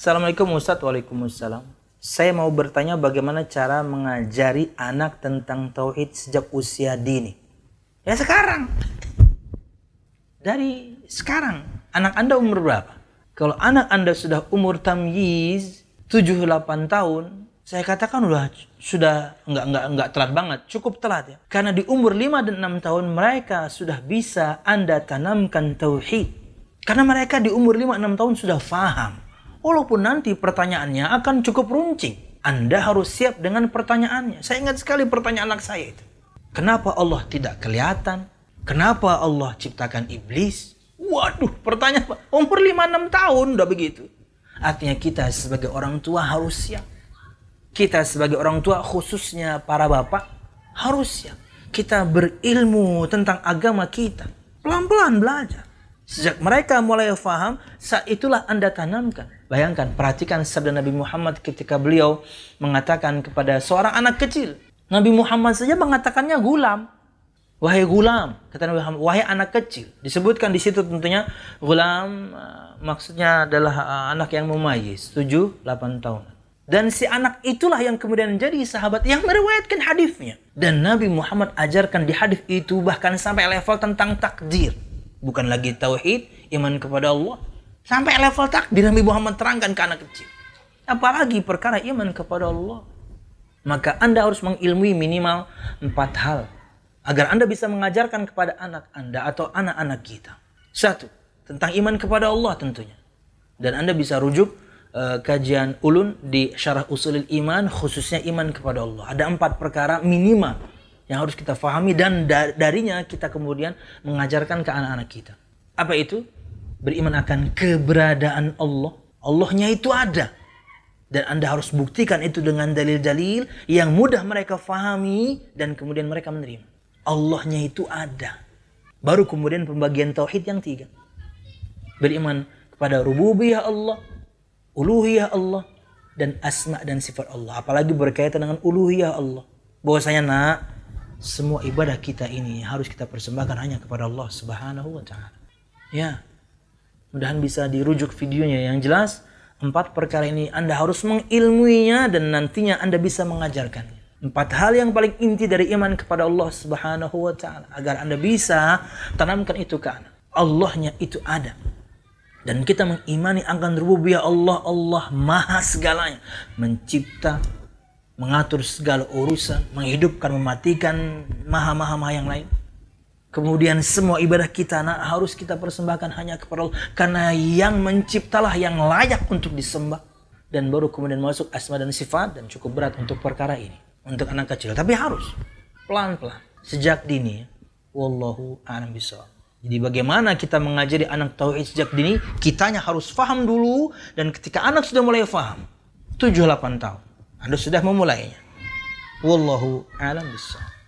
Assalamualaikum Ustaz, Waalaikumsalam. Saya mau bertanya bagaimana cara mengajari anak tentang tauhid sejak usia dini. Ya sekarang. Dari sekarang. Anak Anda umur berapa? Kalau anak Anda sudah umur tamyiz 7-8 tahun, saya katakan udah sudah nggak nggak nggak telat banget, cukup telat ya. Karena di umur 5 dan 6 tahun mereka sudah bisa Anda tanamkan tauhid. Karena mereka di umur 5 6 tahun sudah faham Walaupun nanti pertanyaannya akan cukup runcing. Anda harus siap dengan pertanyaannya. Saya ingat sekali pertanyaan anak saya itu. Kenapa Allah tidak kelihatan? Kenapa Allah ciptakan iblis? Waduh, pertanyaan umur 5-6 tahun udah begitu. Artinya kita sebagai orang tua harus siap. Kita sebagai orang tua khususnya para bapak harus siap. Kita berilmu tentang agama kita. Pelan-pelan belajar. Sejak mereka mulai faham, saat itulah Anda tanamkan Bayangkan, perhatikan sabda Nabi Muhammad ketika beliau mengatakan kepada seorang anak kecil. Nabi Muhammad saja mengatakannya gulam. Wahai gulam, kata Nabi Muhammad, wahai anak kecil. Disebutkan di situ tentunya gulam uh, maksudnya adalah uh, anak yang memayis, 7 8 tahun. Dan si anak itulah yang kemudian menjadi sahabat yang meriwayatkan hadisnya. Dan Nabi Muhammad ajarkan di hadis itu bahkan sampai level tentang takdir. Bukan lagi tauhid, iman kepada Allah, Sampai level takdir Nabi Muhammad terangkan ke anak kecil. Apalagi perkara iman kepada Allah. Maka Anda harus mengilmui minimal empat hal. Agar Anda bisa mengajarkan kepada anak Anda atau anak-anak kita. Satu, tentang iman kepada Allah tentunya. Dan Anda bisa rujuk uh, kajian ulun di syarah usulil iman khususnya iman kepada Allah. Ada empat perkara minimal yang harus kita fahami dan darinya kita kemudian mengajarkan ke anak-anak kita. Apa itu? beriman akan keberadaan Allah. Allahnya itu ada. Dan Anda harus buktikan itu dengan dalil-dalil yang mudah mereka fahami dan kemudian mereka menerima. Allahnya itu ada. Baru kemudian pembagian tauhid yang tiga. Beriman kepada rububiyah Allah, uluhiyah Allah, dan asma dan sifat Allah. Apalagi berkaitan dengan uluhiyah Allah. Bahwasanya nak, semua ibadah kita ini harus kita persembahkan hanya kepada Allah Subhanahu wa taala. Ya, Mudahan bisa dirujuk videonya yang jelas. Empat perkara ini Anda harus mengilmuinya dan nantinya Anda bisa mengajarkannya. Empat hal yang paling inti dari iman kepada Allah Subhanahu wa taala agar Anda bisa tanamkan itu ke anak. Allahnya itu ada. Dan kita mengimani akan rububiyah Allah, Allah maha segalanya. Mencipta, mengatur segala urusan, menghidupkan, mematikan, maha-maha yang lain. Kemudian semua ibadah kita nak, harus kita persembahkan hanya kepada Allah. Karena yang menciptalah yang layak untuk disembah. Dan baru kemudian masuk asma dan sifat dan cukup berat untuk perkara ini. Untuk anak kecil. Tapi harus. Pelan-pelan. Sejak dini. Wallahu a'lam bishawab. Jadi bagaimana kita mengajari anak tauhid sejak dini? Kitanya harus faham dulu. Dan ketika anak sudah mulai faham. 7-8 tahun. Anda sudah memulainya. Wallahu a'lam bishawab.